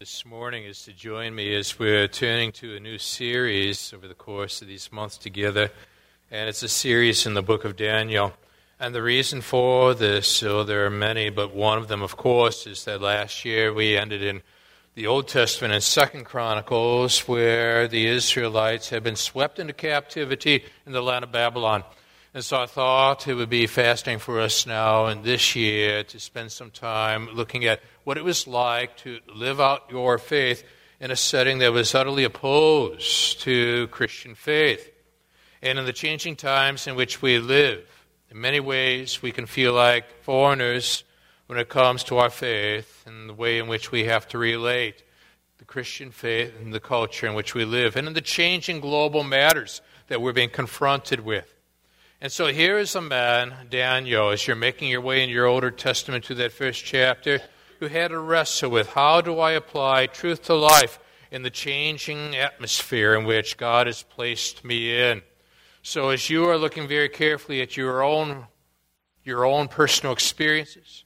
this morning is to join me as we're turning to a new series over the course of these months together. And it's a series in the book of Daniel. And the reason for this, so there are many, but one of them, of course, is that last year we ended in the Old Testament in Second Chronicles, where the Israelites had been swept into captivity in the land of Babylon. And so I thought it would be fascinating for us now and this year to spend some time looking at what it was like to live out your faith in a setting that was utterly opposed to Christian faith. And in the changing times in which we live, in many ways we can feel like foreigners when it comes to our faith and the way in which we have to relate the Christian faith and the culture in which we live, and in the changing global matters that we're being confronted with. And so here is a man, Daniel, as you're making your way in your Older Testament to that first chapter, who had to wrestle with how do I apply truth to life in the changing atmosphere in which God has placed me in. So as you are looking very carefully at your own your own personal experiences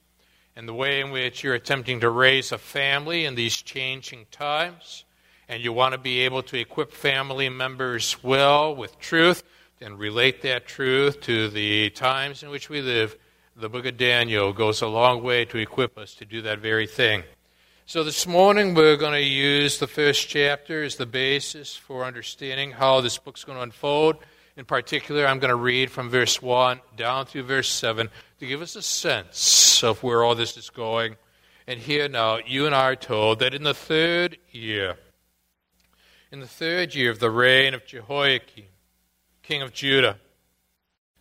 and the way in which you're attempting to raise a family in these changing times, and you want to be able to equip family members well with truth, and relate that truth to the times in which we live, the book of Daniel goes a long way to equip us to do that very thing. So this morning we're going to use the first chapter as the basis for understanding how this book's going to unfold. In particular, I'm going to read from verse 1 down through verse 7 to give us a sense of where all this is going. And here now, you and I are told that in the third year, in the third year of the reign of Jehoiakim, king of Judah.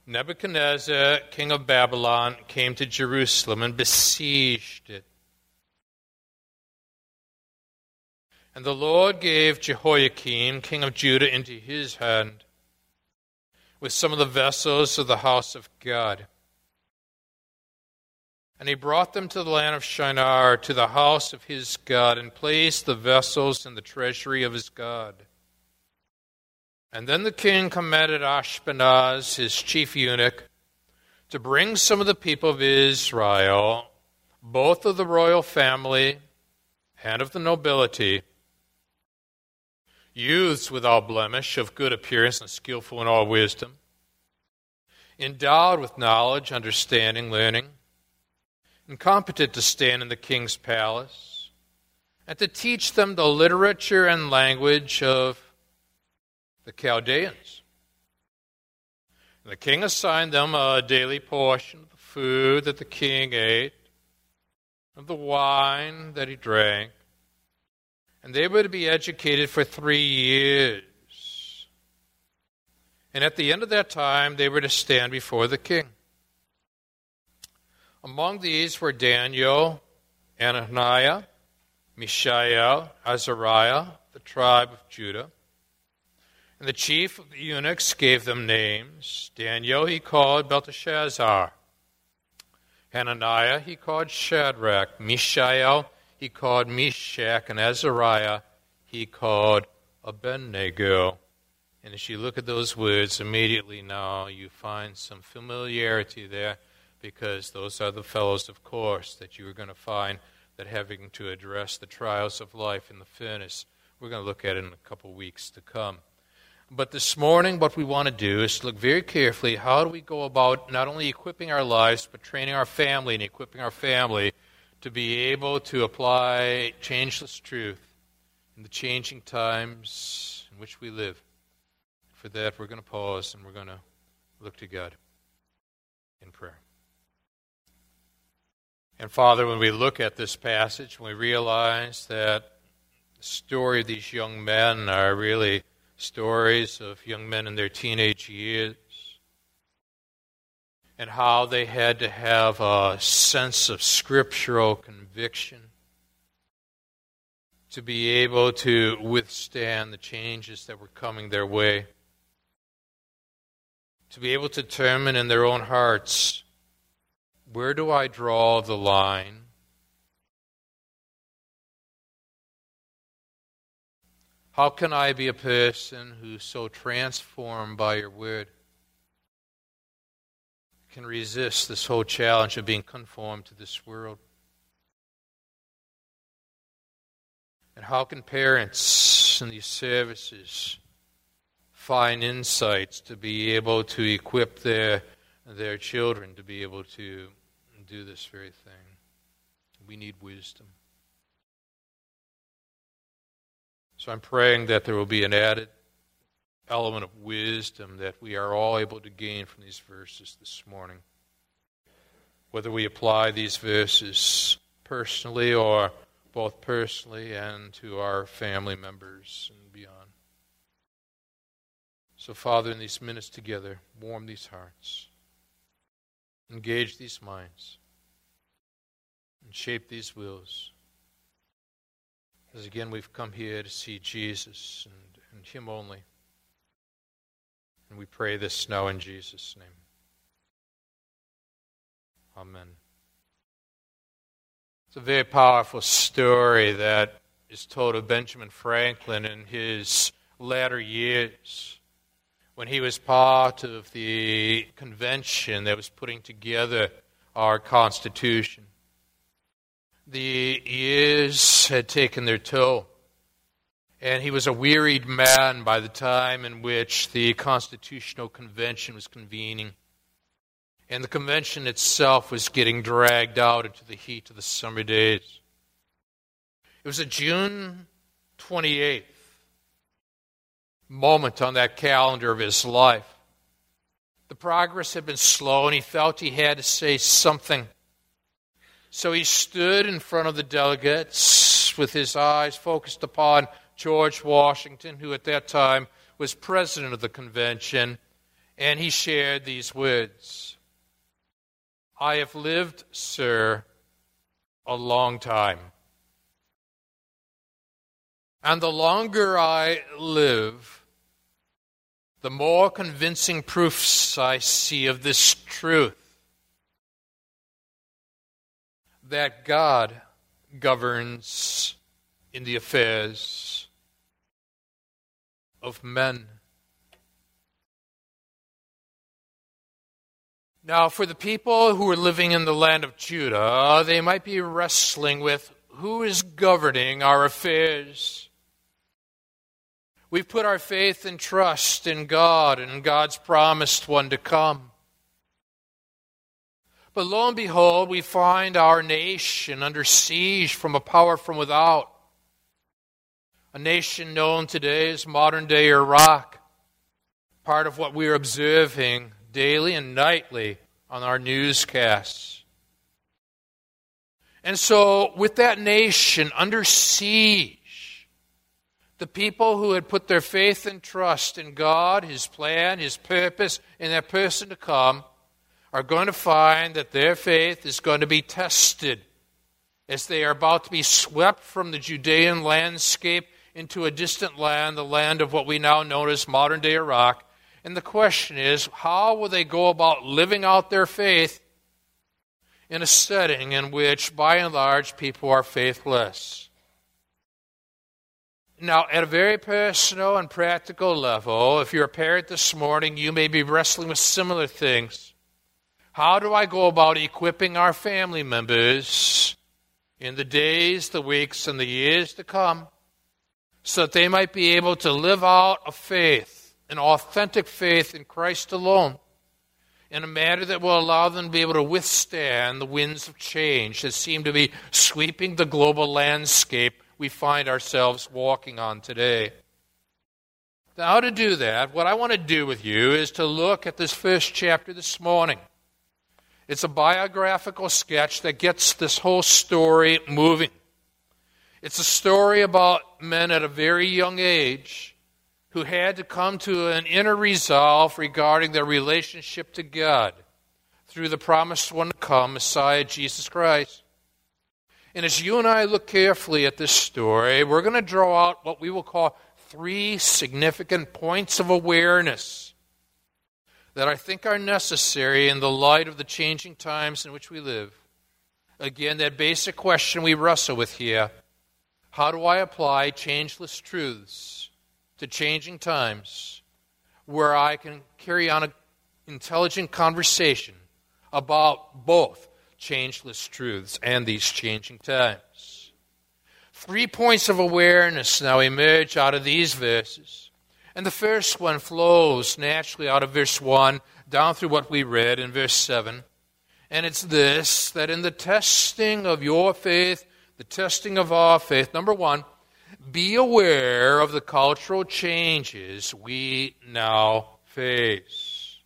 Nebuchadnezzar, king of Babylon, came to Jerusalem and besieged it. And the Lord gave Jehoiakim, king of Judah, into his hand with some of the vessels of the house of God. And he brought them to the land of Shinar, to the house of his God, and placed the vessels in the treasury of his God. And then the king commanded Ashpenaz, his chief eunuch, to bring some of the people of Israel, both of the royal family and of the nobility, youths without blemish, of good appearance and skillful in all wisdom, endowed with knowledge, understanding, learning, and competent to stand in the king's palace, and to teach them the literature and language of the Chaldeans. And the king assigned them a daily portion of the food that the king ate, of the wine that he drank, and they were to be educated for three years. And at the end of that time, they were to stand before the king. Among these were Daniel, Hananiah, Mishael, Azariah, the tribe of Judah. And the chief of the eunuchs gave them names. Daniel he called Belteshazzar. Hananiah he called Shadrach. Mishael he called Meshach. And Azariah he called Abednego. And as you look at those words, immediately now you find some familiarity there because those are the fellows, of course, that you are going to find that having to address the trials of life in the furnace. We're going to look at it in a couple weeks to come. But this morning, what we want to do is to look very carefully how do we go about not only equipping our lives, but training our family and equipping our family to be able to apply changeless truth in the changing times in which we live. For that, we're going to pause and we're going to look to God in prayer. And Father, when we look at this passage, we realize that the story of these young men are really stories of young men in their teenage years and how they had to have a sense of scriptural conviction to be able to withstand the changes that were coming their way, to be able to determine in their own hearts where do I draw the line How can I be a person who's so transformed by your word can resist this whole challenge of being conformed to this world? And how can parents in these services find insights to be able to equip their, their children to be able to do this very thing? We need wisdom. So I'm praying that there will be an added element of wisdom that we are all able to gain from these verses this morning. Whether we apply these verses personally or both personally and to our family members and beyond. So, Father, in these minutes together, warm these hearts, engage these minds, and shape these wills. As again, we've come here to see Jesus and, and Him only. And we pray this now in Jesus' name. Amen. It's a very powerful story that is told of Benjamin Franklin in his latter years when he was part of the convention that was putting together our Constitution. The years had taken their toll, and he was a wearied man by the time in which the Constitutional Convention was convening. And the convention itself was getting dragged out into the heat of the summer days. It was a June 28th moment on that calendar of his life. The progress had been slow, and he felt he had to say something. So he stood in front of the delegates with his eyes focused upon George Washington, who at that time was president of the convention, and he shared these words I have lived, sir, a long time. And the longer I live, the more convincing proofs I see of this truth that God governs in the affairs of men. Now, for the people who are living in the land of Judah, they might be wrestling with who is governing our affairs. We've put our faith and trust in God and God's promised one to come. But lo and behold, we find our nation under siege from a power from without. A nation known today as modern day Iraq. Part of what we're observing daily and nightly on our newscasts. And so, with that nation under siege, the people who had put their faith and trust in God, His plan, His purpose, in that person to come, are going to find that their faith is going to be tested as they are about to be swept from the Judean landscape into a distant land, the land of what we now know as modern day Iraq. And the question is how will they go about living out their faith in a setting in which, by and large, people are faithless? Now, at a very personal and practical level, if you're a parent this morning, you may be wrestling with similar things. How do I go about equipping our family members in the days, the weeks, and the years to come so that they might be able to live out a faith, an authentic faith in Christ alone, in a manner that will allow them to be able to withstand the winds of change that seem to be sweeping the global landscape we find ourselves walking on today. Now, to do that, what I want to do with you is to look at this first chapter this morning. It's a biographical sketch that gets this whole story moving. It's a story about men at a very young age who had to come to an inner resolve regarding their relationship to God through the promised one to come, Messiah Jesus Christ. And as you and I look carefully at this story, we're going to draw out what we will call three significant points of awareness that I think are necessary in the light of the changing times in which we live. Again, that basic question we wrestle with here how do I apply changeless truths to changing times where I can carry on an intelligent conversation about both changeless truths and these changing times. Three points of awareness now emerge out of these verses. And the first one flows naturally out of verse 1 down through what we read in verse 7. And it's this that in the testing of your faith, the testing of our faith, number one, be aware of the cultural changes we now face.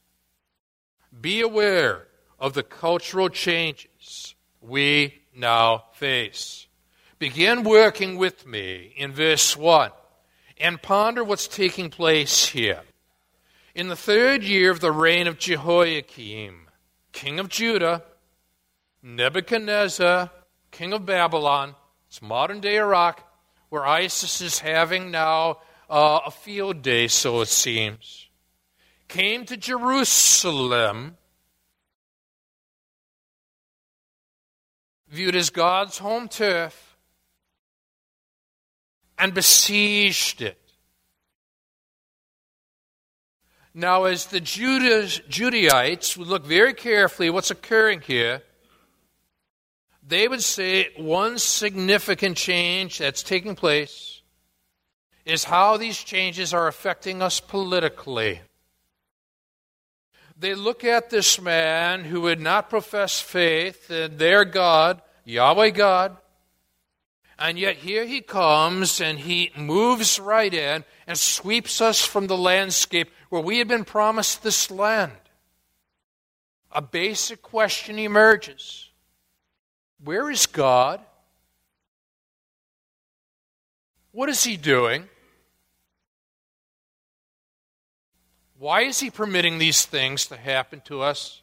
Be aware of the cultural changes we now face. Begin working with me in verse 1 and ponder what's taking place here. In the third year of the reign of Jehoiakim, king of Judah, Nebuchadnezzar, king of Babylon, it's modern day Iraq, where ISIS is having now uh, a field day, so it seems, came to Jerusalem, viewed as God's home turf, and besieged it. Now, as the Judas, Judaites would look very carefully what's occurring here, they would say one significant change that's taking place is how these changes are affecting us politically. They look at this man who would not profess faith in their God, Yahweh God, and yet here he comes and he moves right in and sweeps us from the landscape where we had been promised this land. A basic question emerges Where is God? What is he doing? Why is he permitting these things to happen to us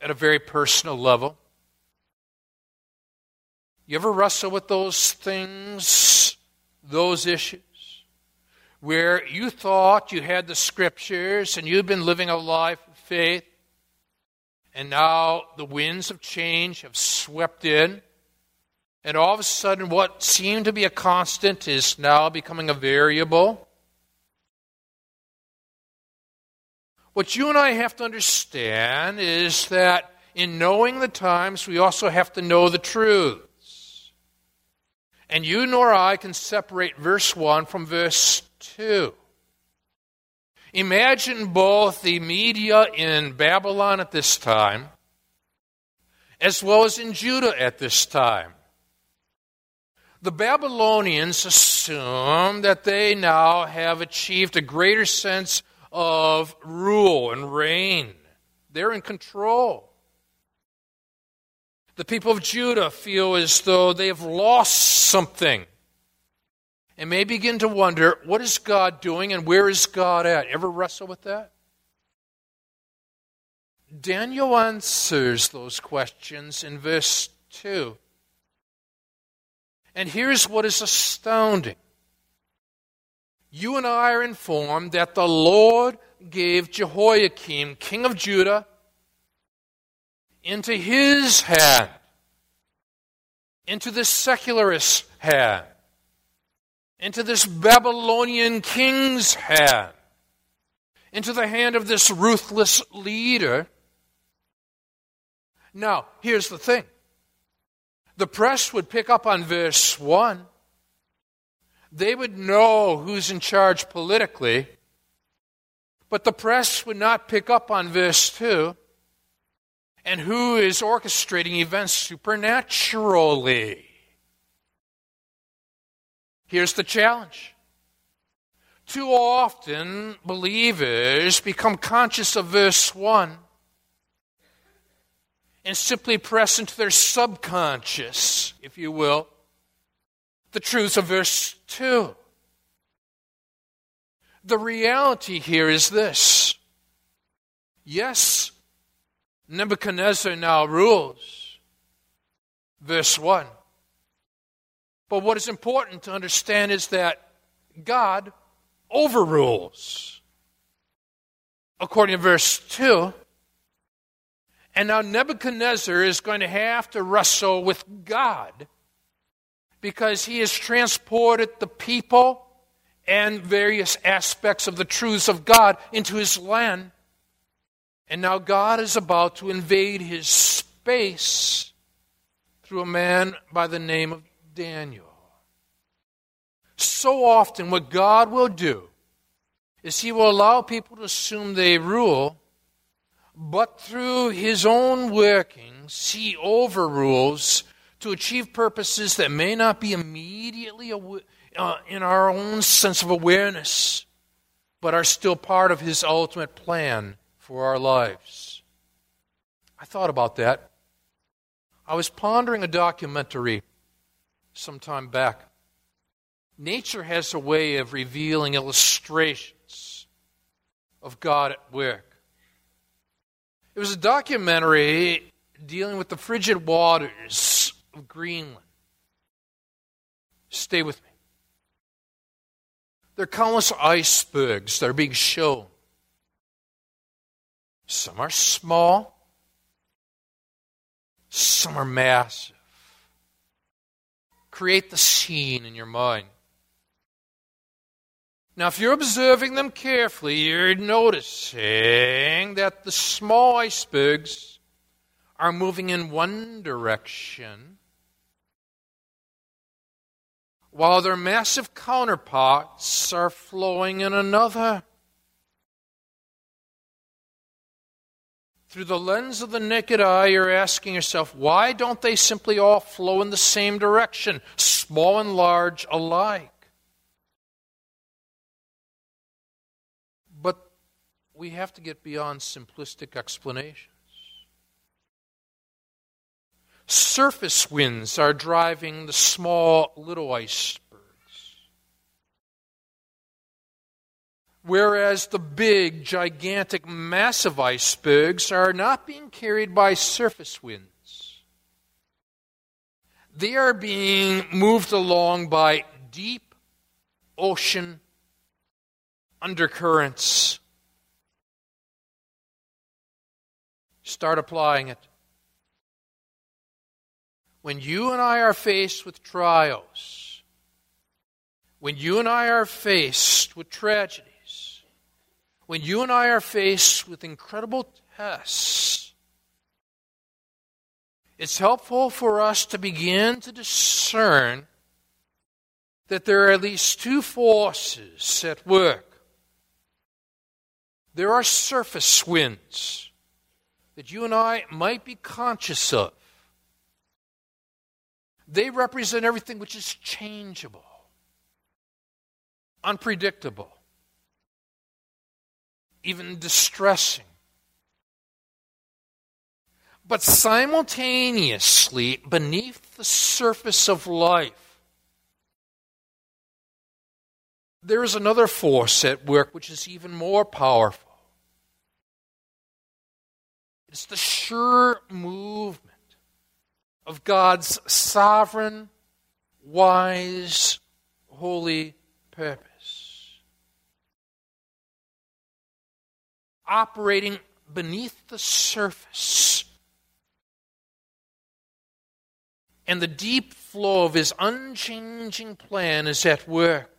at a very personal level? You ever wrestle with those things, those issues? Where you thought you had the scriptures and you've been living a life of faith, and now the winds of change have swept in, and all of a sudden what seemed to be a constant is now becoming a variable. What you and I have to understand is that in knowing the times, we also have to know the truth. And you nor I can separate verse 1 from verse 2. Imagine both the media in Babylon at this time, as well as in Judah at this time. The Babylonians assume that they now have achieved a greater sense of rule and reign. They're in control. The people of Judah feel as though they have lost something and may begin to wonder what is God doing and where is God at? Ever wrestle with that? Daniel answers those questions in verse 2. And here's what is astounding. You and I are informed that the Lord gave Jehoiakim, king of Judah, into his hand, into this secularist hand, into this Babylonian king's hand, into the hand of this ruthless leader. Now, here's the thing the press would pick up on verse 1. They would know who's in charge politically, but the press would not pick up on verse 2 and who is orchestrating events supernaturally. Here's the challenge. Too often, believers become conscious of verse 1 and simply press into their subconscious, if you will, the truths of verse 2. The reality here is this yes, Nebuchadnezzar now rules. Verse 1. But what is important to understand is that God overrules. According to verse 2. And now Nebuchadnezzar is going to have to wrestle with God because he has transported the people and various aspects of the truths of God into his land and now God is about to invade his space through a man by the name of Daniel. So often, what God will do is He will allow people to assume they rule, but through His own workings, He overrules to achieve purposes that may not be immediately uh, in our own sense of awareness, but are still part of His ultimate plan for our lives. I thought about that. I was pondering a documentary some time back. Nature has a way of revealing illustrations of God at work. It was a documentary dealing with the frigid waters of Greenland. Stay with me. There are countless icebergs that are being shown. Some are small, some are massive. Create the scene in your mind. Now, if you're observing them carefully, you're noticing that the small icebergs are moving in one direction, while their massive counterparts are flowing in another. Through the lens of the naked eye, you're asking yourself, why don't they simply all flow in the same direction, small and large alike? But we have to get beyond simplistic explanations. Surface winds are driving the small little icebergs. Whereas the big, gigantic, massive icebergs are not being carried by surface winds. They are being moved along by deep ocean undercurrents. Start applying it. When you and I are faced with trials, when you and I are faced with tragedies, when you and I are faced with incredible tests, it's helpful for us to begin to discern that there are at least two forces at work. There are surface winds that you and I might be conscious of. They represent everything which is changeable, unpredictable, even distressing. But simultaneously, beneath the surface of life, there is another force at work which is even more powerful. It's the sure movement of God's sovereign, wise, holy purpose. Operating beneath the surface and the deep flow of his unchanging plan is at work.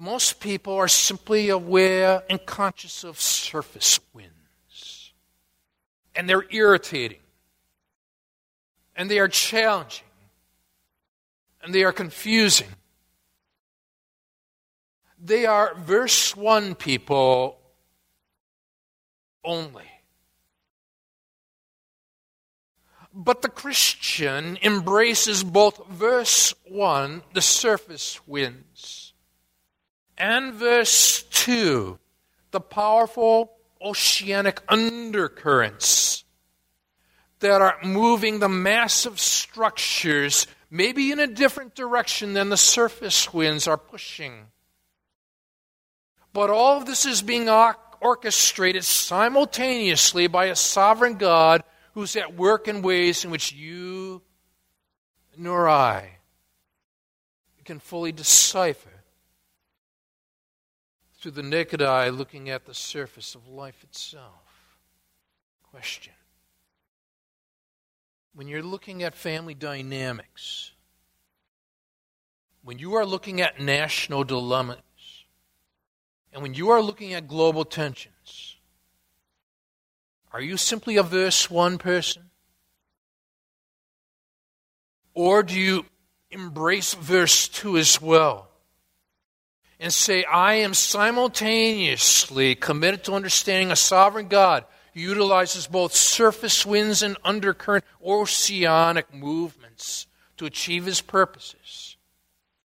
most people are simply aware and conscious of surface winds. And they're irritating. And they are challenging. And they are confusing. They are verse 1 people only. But the Christian embraces both verse 1, the surface winds, and verse 2, the powerful oceanic undercurrents that are moving the massive structures, maybe in a different direction than the surface winds are pushing. But all of this is being orchestrated simultaneously by a sovereign God who's at work in ways in which you nor I can fully decipher through the naked eye looking at the surface of life itself. Question. When you're looking at family dynamics, when you are looking at national dilemmas, and when you are looking at global tensions, are you simply a verse 1 person? Or do you embrace verse 2 as well and say, I am simultaneously committed to understanding a sovereign God who utilizes both surface winds and undercurrent oceanic movements to achieve his purposes.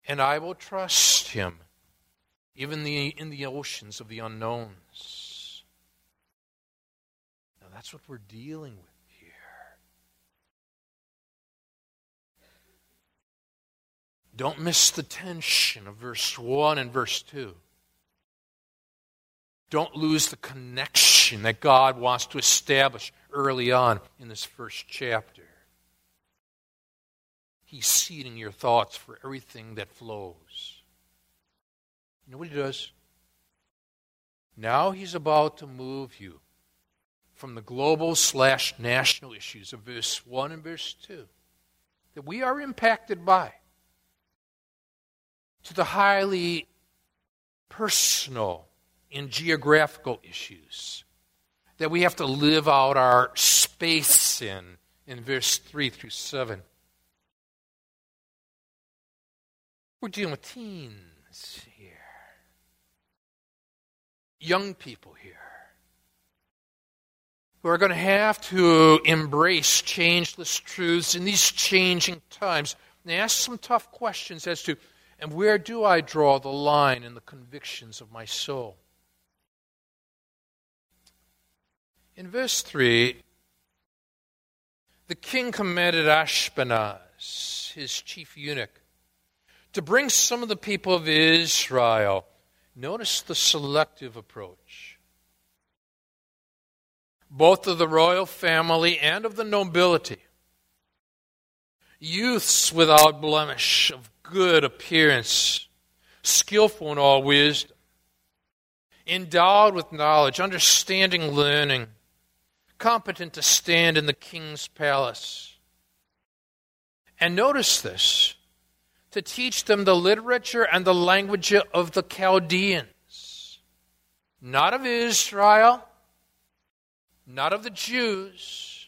And I will trust him even the, in the oceans of the unknowns. Now, that's what we're dealing with here. Don't miss the tension of verse 1 and verse 2. Don't lose the connection that God wants to establish early on in this first chapter. He's seeding your thoughts for everything that flows. You know what he does? Now he's about to move you from the global slash national issues of verse 1 and verse 2 that we are impacted by to the highly personal and geographical issues that we have to live out our space in in verse 3 through 7. We're dealing with teens young people here who are going to have to embrace changeless truths in these changing times and ask some tough questions as to and where do I draw the line in the convictions of my soul? In verse 3, the king commanded Ashpenaz, his chief eunuch, to bring some of the people of Israel Notice the selective approach. Both of the royal family and of the nobility. Youths without blemish, of good appearance, skillful in all wisdom, endowed with knowledge, understanding learning, competent to stand in the king's palace. And notice this to teach them the literature and the language of the Chaldeans, not of Israel, not of the Jews,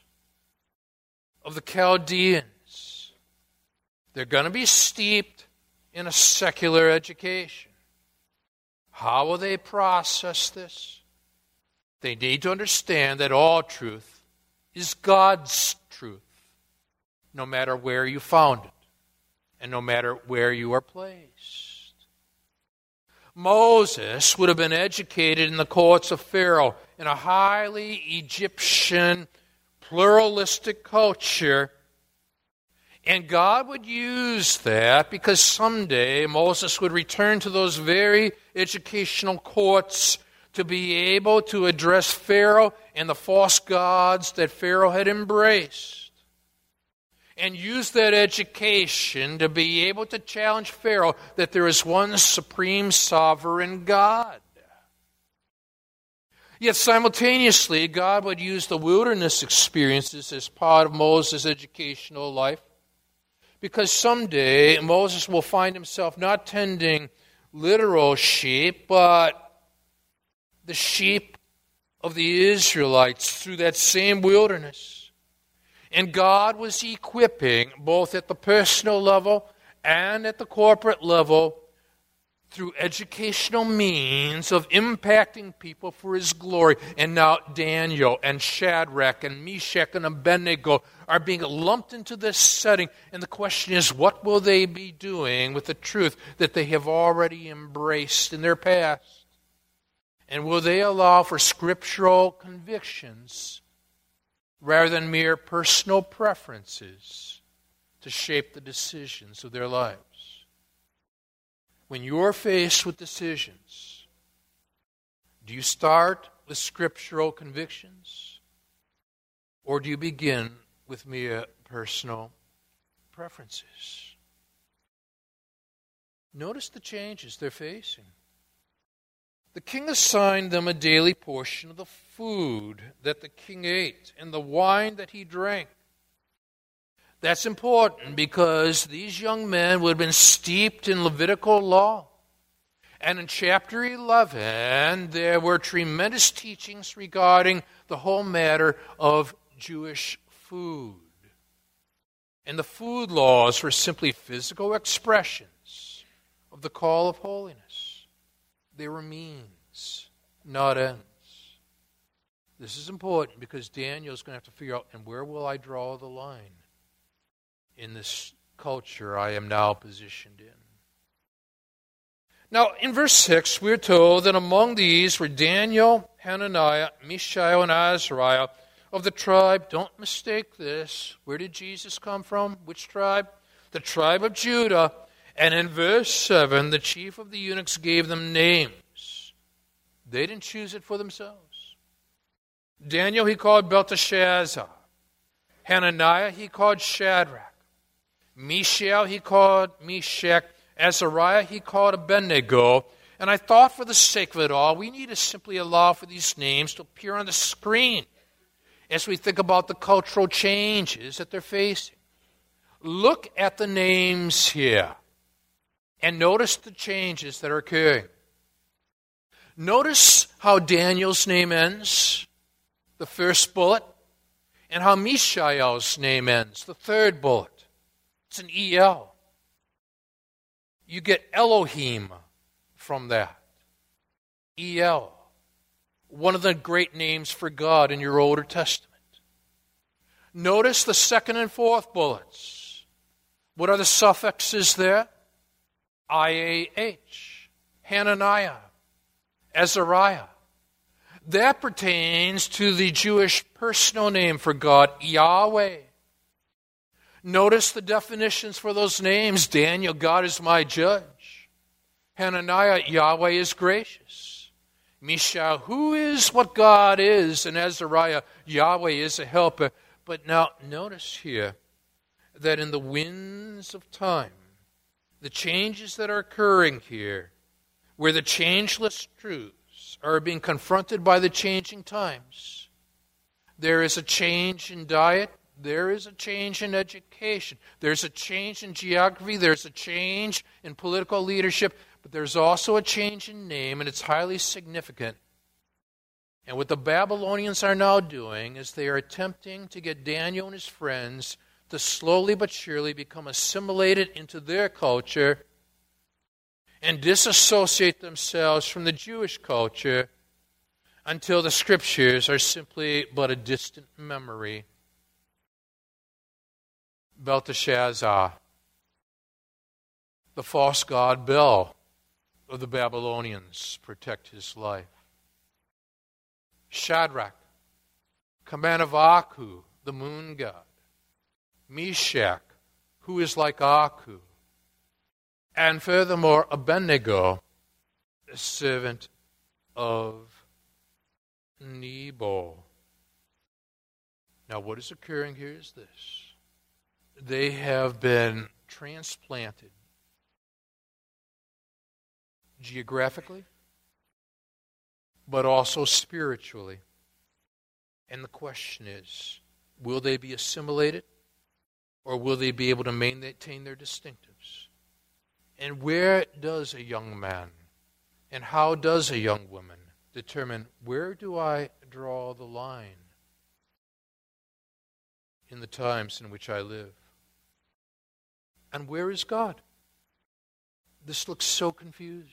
of the Chaldeans. They're going to be steeped in a secular education. How will they process this? They need to understand that all truth is God's truth, no matter where you found it and no matter where you are placed. Moses would have been educated in the courts of Pharaoh in a highly Egyptian, pluralistic culture. And God would use that because someday Moses would return to those very educational courts to be able to address Pharaoh and the false gods that Pharaoh had embraced and use that education to be able to challenge Pharaoh that there is one supreme sovereign God. Yet simultaneously, God would use the wilderness experiences as part of Moses' educational life because someday Moses will find himself not tending literal sheep, but the sheep of the Israelites through that same wilderness. And God was equipping, both at the personal level and at the corporate level, through educational means of impacting people for his glory. And now Daniel and Shadrach and Meshach and Abednego are being lumped into this setting. And the question is, what will they be doing with the truth that they have already embraced in their past? And will they allow for scriptural convictions rather than mere personal preferences to shape the decisions of their lives. When you're faced with decisions, do you start with scriptural convictions or do you begin with mere personal preferences? Notice the changes they're facing. The king assigned them a daily portion of the food that the king ate and the wine that he drank. That's important because these young men would have been steeped in Levitical law. And in chapter 11, there were tremendous teachings regarding the whole matter of Jewish food. And the food laws were simply physical expressions of the call of holiness. They were means, not ends. This is important because Daniel's going to have to figure out, and where will I draw the line in this culture I am now positioned in? Now, in verse 6, we're told that among these were Daniel, Hananiah, Mishael, and Azariah of the tribe. Don't mistake this. Where did Jesus come from? Which tribe? The tribe of Judah. And in verse 7, the chief of the eunuchs gave them names. They didn't choose it for themselves. Daniel he called Belteshazzar. Hananiah he called Shadrach. Mishael he called Meshach. Azariah he called Abednego. And I thought for the sake of it all, we need to simply allow for these names to appear on the screen as we think about the cultural changes that they're facing. Look at the names here and notice the changes that are occurring. Notice how Daniel's name ends the first bullet, and how Mishael's name ends, the third bullet. It's an EL. You get Elohim from that. EL. One of the great names for God in your Older Testament. Notice the second and fourth bullets. What are the suffixes there? IAH. Hananiah. Azariah. That pertains to the Jewish personal name for God, Yahweh. Notice the definitions for those names. Daniel, God is my judge. Hananiah, Yahweh is gracious. Mishael, who is what God is? And Azariah, Yahweh is a helper. But now, notice here that in the winds of time, the changes that are occurring here, where the changeless truths are being confronted by the changing times. There is a change in diet. There is a change in education. There's a change in geography. There's a change in political leadership. But there's also a change in name, and it's highly significant. And what the Babylonians are now doing is they are attempting to get Daniel and his friends to slowly but surely become assimilated into their culture and disassociate themselves from the Jewish culture until the scriptures are simply but a distant memory. Belteshazzar, the false god Bel of the Babylonians, protect his life. Shadrach, command of Aku, the moon god. Meshach, who is like Aku. And furthermore, Abednego, a servant of Nebo. Now, what is occurring here is this they have been transplanted geographically, but also spiritually. And the question is will they be assimilated, or will they be able to maintain their distinctives? And where does a young man and how does a young woman determine where do I draw the line in the times in which I live? And where is God? This looks so confusing.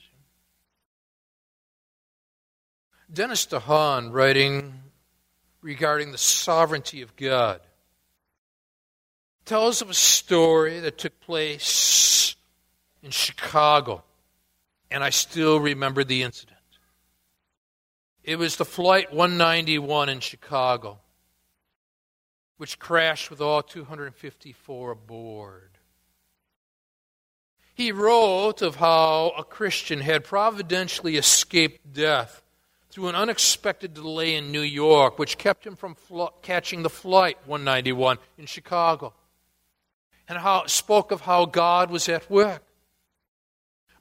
Dennis DeHaan, writing regarding the sovereignty of God, tells of a story that took place in Chicago, and I still remember the incident. It was the Flight 191 in Chicago, which crashed with all 254 aboard. He wrote of how a Christian had providentially escaped death through an unexpected delay in New York, which kept him from fl- catching the Flight 191 in Chicago, and how spoke of how God was at work.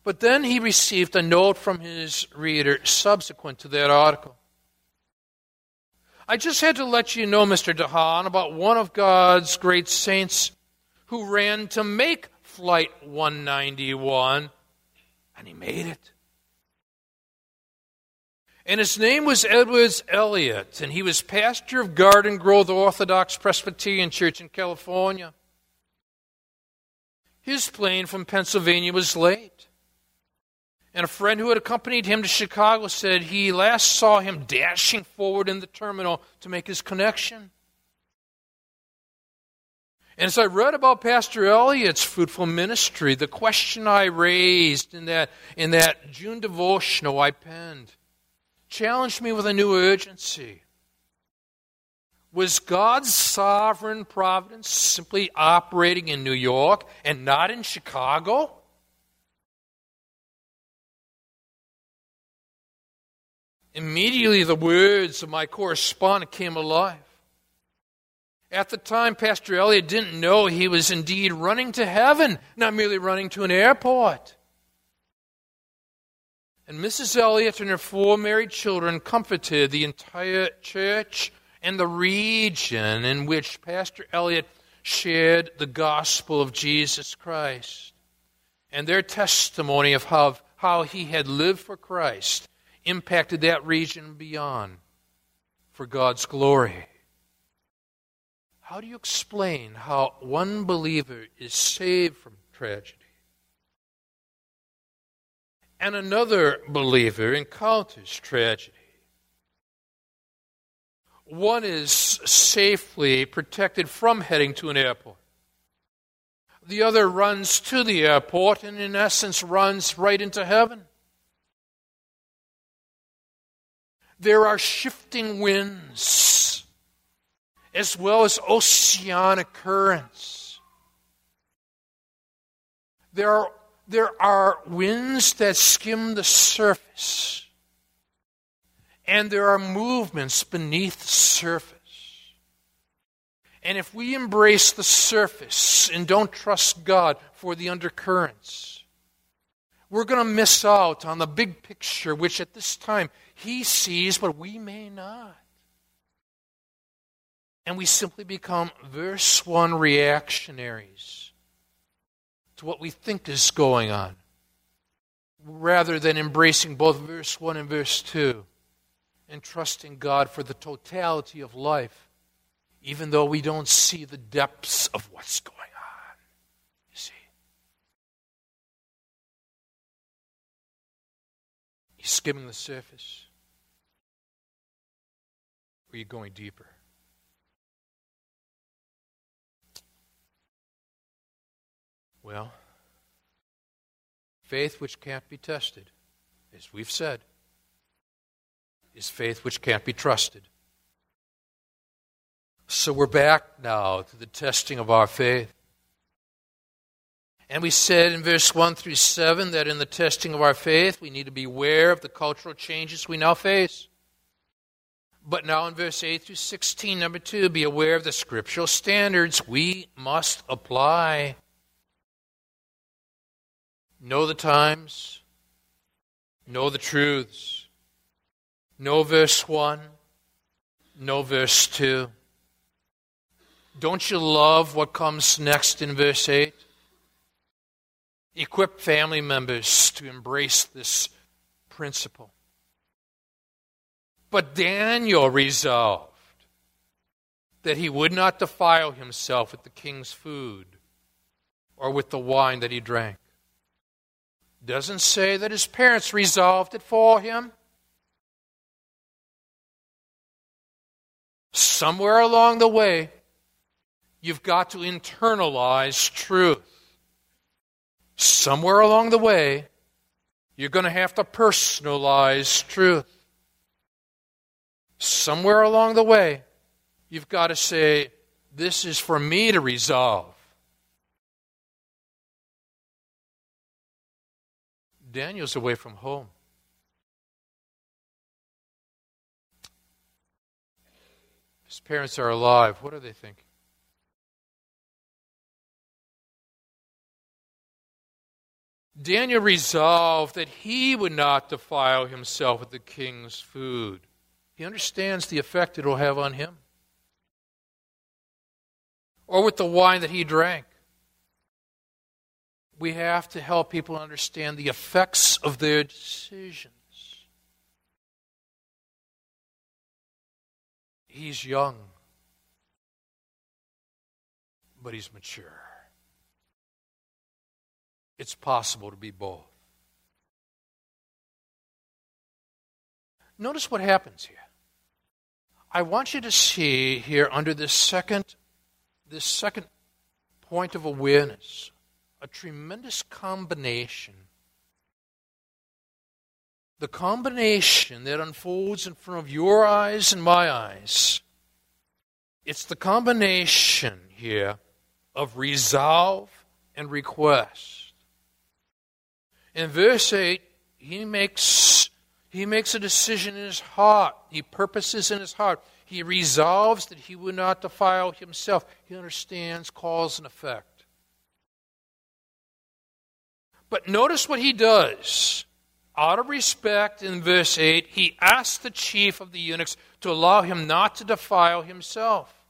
But then he received a note from his reader subsequent to that article. I just had to let you know, Mr. DeHaan, about one of God's great saints who ran to make Flight 191, and he made it. And his name was Edwards Elliot, and he was pastor of Garden Grove Orthodox Presbyterian Church in California. His plane from Pennsylvania was late. And a friend who had accompanied him to Chicago said he last saw him dashing forward in the terminal to make his connection. And as I read about Pastor Elliot's fruitful ministry, the question I raised in that, in that June devotional I penned challenged me with a new urgency. Was God's sovereign providence simply operating in New York and not in Chicago? Immediately, the words of my correspondent came alive. At the time, Pastor Elliot didn't know he was indeed running to heaven, not merely running to an airport. And Mrs. Elliot and her four married children comforted the entire church and the region in which Pastor Elliot shared the gospel of Jesus Christ. And their testimony of how, how he had lived for Christ impacted that region beyond for God's glory. How do you explain how one believer is saved from tragedy and another believer encounters tragedy? One is safely protected from heading to an airport. The other runs to the airport and, in essence, runs right into heaven. There are shifting winds as well as oceanic currents. There are, there are winds that skim the surface, and there are movements beneath the surface. And if we embrace the surface and don't trust God for the undercurrents, we're going to miss out on the big picture, which at this time He sees, but we may not and we simply become verse 1 reactionaries to what we think is going on rather than embracing both verse 1 and verse 2 and trusting God for the totality of life, even though we don't see the depths of what's going on. You see? You're skimming the surface? Or are you going deeper? Well, faith which can't be tested, as we've said, is faith which can't be trusted. So we're back now to the testing of our faith. And we said in verse 1 through 7 that in the testing of our faith, we need to be aware of the cultural changes we now face. But now in verse 8 through 16, number 2, be aware of the scriptural standards we must apply. Know the times, know the truths. Know verse 1, no verse 2. Don't you love what comes next in verse 8? Equip family members to embrace this principle. But Daniel resolved that he would not defile himself with the king's food or with the wine that he drank doesn't say that his parents resolved it for him. Somewhere along the way, you've got to internalize truth. Somewhere along the way, you're going to have to personalize truth. Somewhere along the way, you've got to say, This is for me to resolve. Daniel's away from home. His parents are alive. What are they thinking? Daniel resolved that he would not defile himself with the king's food. He understands the effect it will have on him. Or with the wine that he drank we have to help people understand the effects of their decisions. He's young, but he's mature. it's possible to be both. Notice what happens here. I want you to see here under this second, this second point of awareness a tremendous combination. The combination that unfolds in front of your eyes and my eyes. It's the combination here of resolve and request. In verse 8, he makes, he makes a decision in his heart. He purposes in his heart. He resolves that he will not defile himself. He understands cause and effect. But notice what he does. Out of respect, in verse 8, he asked the chief of the eunuchs to allow him not to defile himself.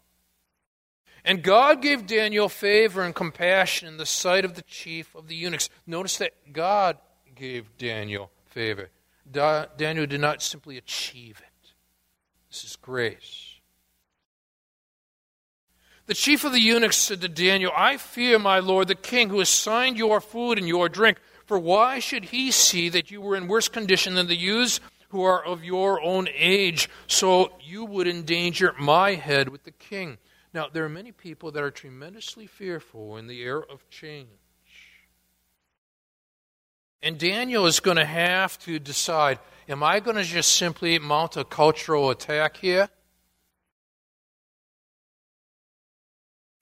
And God gave Daniel favor and compassion in the sight of the chief of the eunuchs. Notice that God gave Daniel favor. Da- Daniel did not simply achieve it. This is grace. The chief of the eunuchs said to Daniel, I fear my lord the king, who assigned your food and your drink. For why should he see that you were in worse condition than the youths who are of your own age, so you would endanger my head with the king? Now, there are many people that are tremendously fearful in the era of change. And Daniel is going to have to decide am I going to just simply mount a cultural attack here?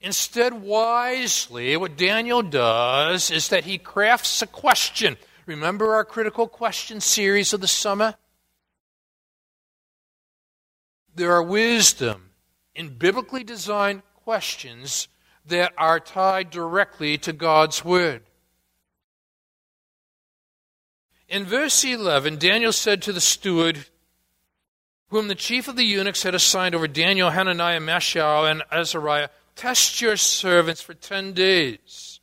Instead, wisely, what Daniel does is that he crafts a question. Remember our critical question series of the summer? There are wisdom in biblically designed questions that are tied directly to God's Word. In verse 11, Daniel said to the steward, whom the chief of the eunuchs had assigned over Daniel, Hananiah, Mishael, and Azariah, Test your servants for ten days.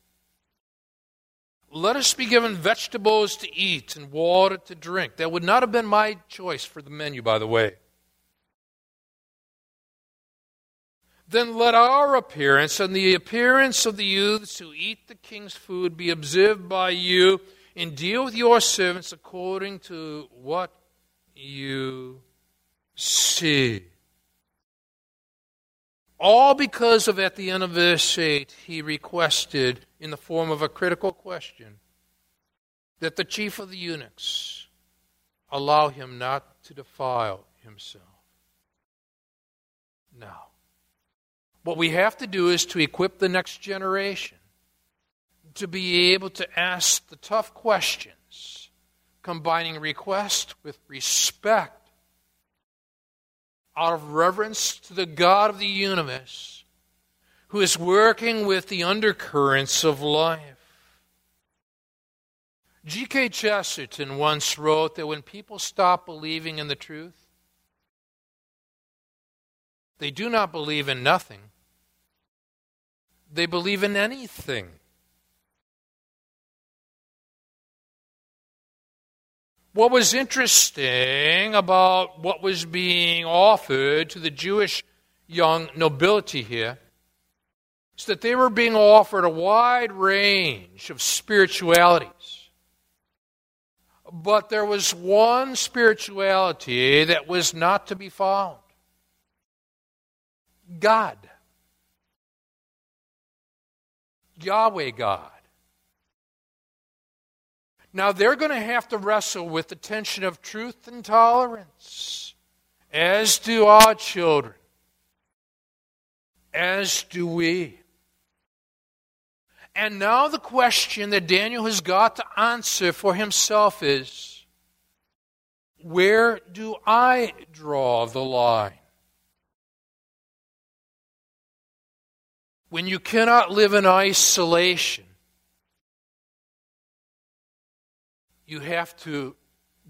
Let us be given vegetables to eat and water to drink. That would not have been my choice for the menu, by the way. Then let our appearance and the appearance of the youths who eat the king's food be observed by you, and deal with your servants according to what you see. All because of, at the end of verse 8, he requested, in the form of a critical question, that the chief of the eunuchs allow him not to defile himself. Now, what we have to do is to equip the next generation to be able to ask the tough questions, combining request with respect out of reverence to the God of the universe who is working with the undercurrents of life. G.K. Chesterton once wrote that when people stop believing in the truth, they do not believe in nothing, they believe in anything. What was interesting about what was being offered to the Jewish young nobility here is that they were being offered a wide range of spiritualities. But there was one spirituality that was not to be found God. Yahweh God. Now they're going to have to wrestle with the tension of truth and tolerance, as do our children, as do we. And now the question that Daniel has got to answer for himself is where do I draw the line? When you cannot live in isolation, you have to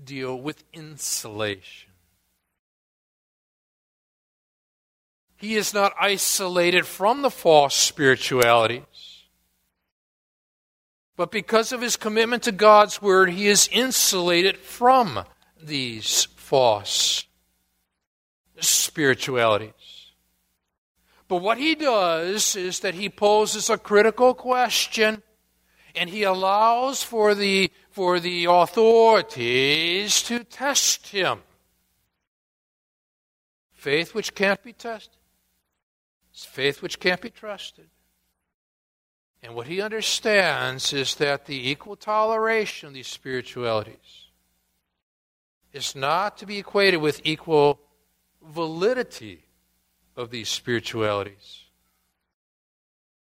deal with insulation. He is not isolated from the false spiritualities. But because of his commitment to God's word, he is insulated from these false spiritualities. But what he does is that he poses a critical question And he allows for the, for the authorities to test him. Faith which can't be tested. It's faith which can't be trusted. And what he understands is that the equal toleration of these spiritualities is not to be equated with equal validity of these spiritualities.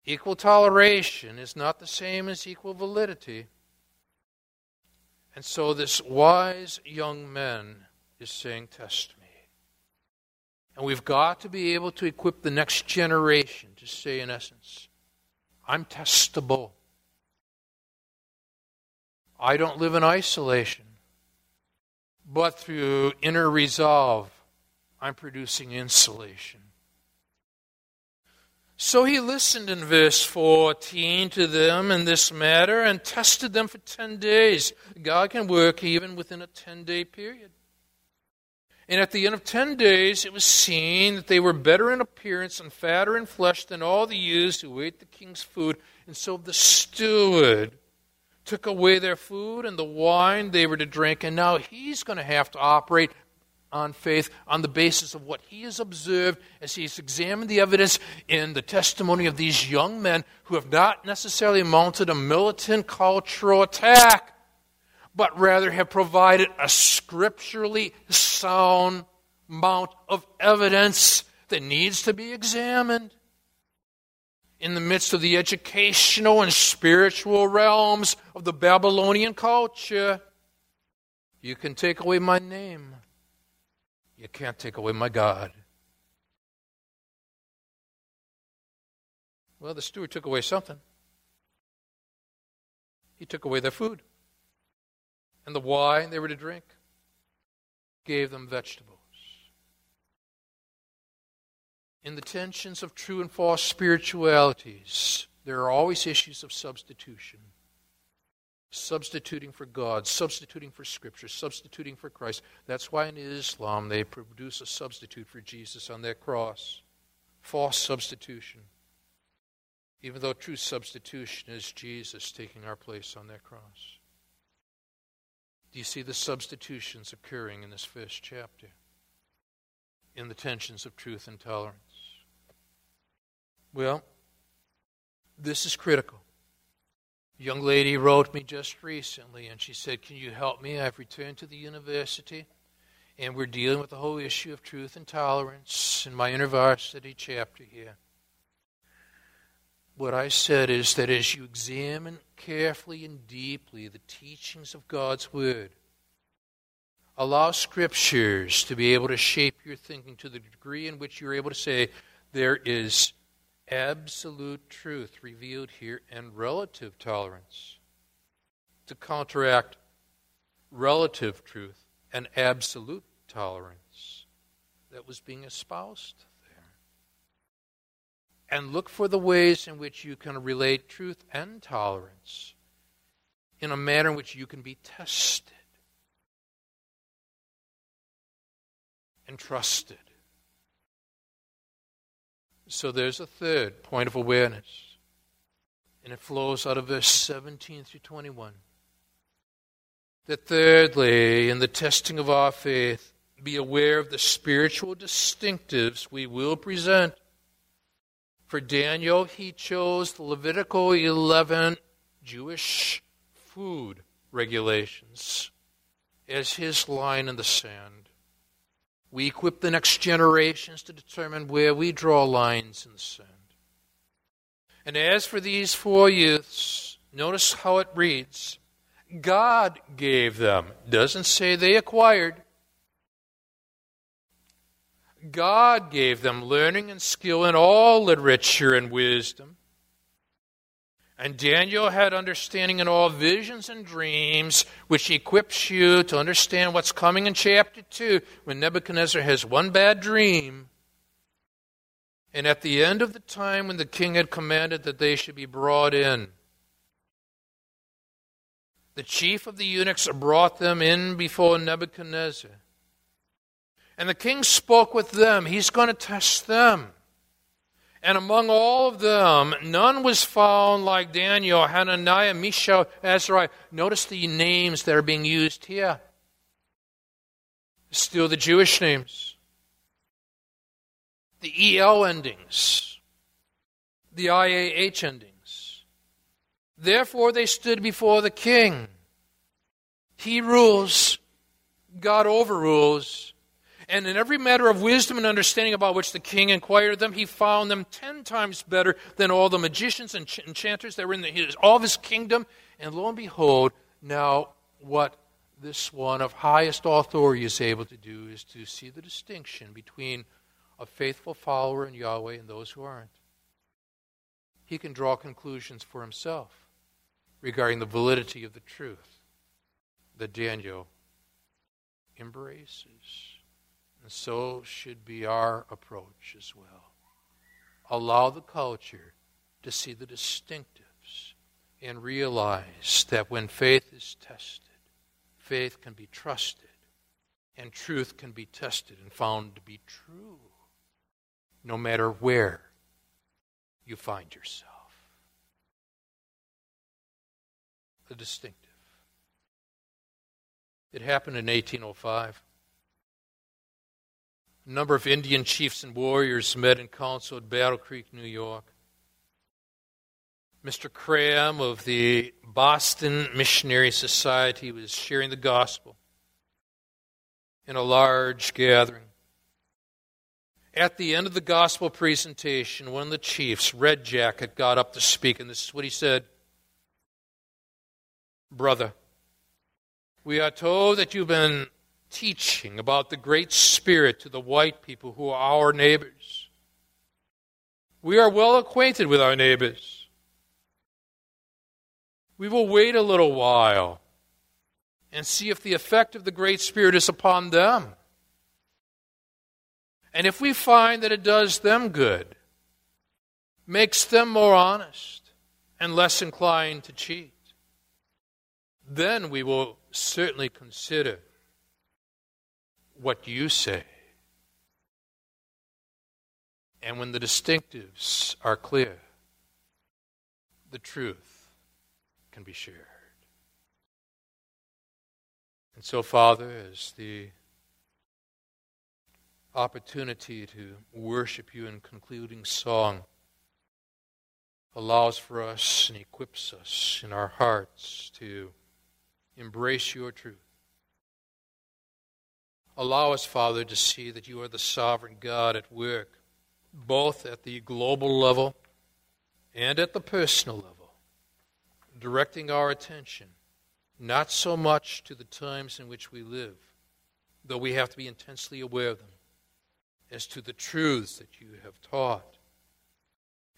Equal toleration is not the same as equal validity. And so this wise young man is saying, Test me. And we've got to be able to equip the next generation to say, in essence, I'm testable. I don't live in isolation, but through inner resolve, I'm producing insulation. So he listened in verse 14 to them in this matter and tested them for 10 days. God can work even within a 10 day period. And at the end of 10 days, it was seen that they were better in appearance and fatter in flesh than all the youths who ate the king's food. And so the steward took away their food and the wine they were to drink. And now he's going to have to operate on faith on the basis of what he has observed as he's examined the evidence in the testimony of these young men who have not necessarily mounted a militant cultural attack but rather have provided a scripturally sound amount of evidence that needs to be examined. In the midst of the educational and spiritual realms of the Babylonian culture, you can take away my name. You can't take away my God. Well, the steward took away something. He took away their food and the wine they were to drink, gave them vegetables. In the tensions of true and false spiritualities, there are always issues of substitution. Substituting for God, substituting for Scripture, substituting for Christ. That's why in Islam they produce a substitute for Jesus on their cross. False substitution. Even though true substitution is Jesus taking our place on that cross. Do you see the substitutions occurring in this first chapter? In the tensions of truth and tolerance. Well, this is critical. A young lady wrote me just recently and she said, Can you help me? I've returned to the university and we're dealing with the whole issue of truth and tolerance in my university chapter here. What I said is that as you examine carefully and deeply the teachings of God's Word. Allow Scriptures to be able to shape your thinking to the degree in which you're able to say there is absolute truth revealed here and relative tolerance to counteract relative truth and absolute tolerance that was being espoused there. and look for the ways in which you can relate truth and tolerance in a manner in which you can be tested and trusted. So there's a third point of awareness, and it flows out of verse 17 through 21. That thirdly, in the testing of our faith, be aware of the spiritual distinctives we will present for Daniel, he chose the Levitical 11 Jewish food regulations as his line in the sand. We equip the next generations to determine where we draw lines in the sand. And as for these four youths, notice how it reads God gave them. Doesn't say they acquired. God gave them learning and skill in all literature and wisdom. And Daniel had understanding in all visions and dreams, which equips you to understand what's coming in chapter 2 when Nebuchadnezzar has one bad dream. And at the end of the time when the king had commanded that they should be brought in, the chief of the eunuchs brought them in before Nebuchadnezzar. And the king spoke with them. He's going to test them. And among all of them, none was found like Daniel, Hananiah, Mishael, Azariah. Notice the names that are being used here. Still the Jewish names. The EL endings. The IAH endings. Therefore they stood before the king. He rules. God overrules. And in every matter of wisdom and understanding about which the king inquired them, he found them ten times better than all the magicians and enchanters that were in the, his, all of his kingdom. And lo and behold, now what this one of highest authority is able to do is to see the distinction between a faithful follower in Yahweh and those who aren't. He can draw conclusions for himself regarding the validity of the truth that Daniel embraces. And so should be our approach as well. Allow the culture to see the distinctives and realize that when faith is tested, faith can be trusted and truth can be tested and found to be true no matter where you find yourself. The distinctive. It happened in 1805. A number of Indian chiefs and warriors met in council at Battle Creek, New York. Mr. Cram of the Boston Missionary Society was sharing the gospel in a large gathering. At the end of the gospel presentation, one of the chiefs, Red Jacket, got up to speak, and this is what he said Brother, we are told that you've been teaching about the Great Spirit to the white people who are our neighbors. We are well acquainted with our neighbors. We will wait a little while and see if the effect of the Great Spirit is upon them. And if we find that it does them good, makes them more honest and less inclined to cheat, then we will certainly consider what you say. And when the distinctives are clear, the truth can be shared. And so, Father, as the opportunity to worship you in concluding song allows for us and equips us in our hearts to embrace your truth Allow us, Father, to see that you are the sovereign God at work, both at the global level and at the personal level, directing our attention not so much to the times in which we live, though we have to be intensely aware of them, as to the truths that you have taught,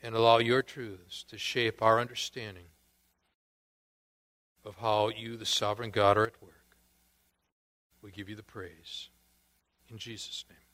and allow your truths to shape our understanding of how you, the sovereign God, are at work. We give you the praise. In Jesus' name.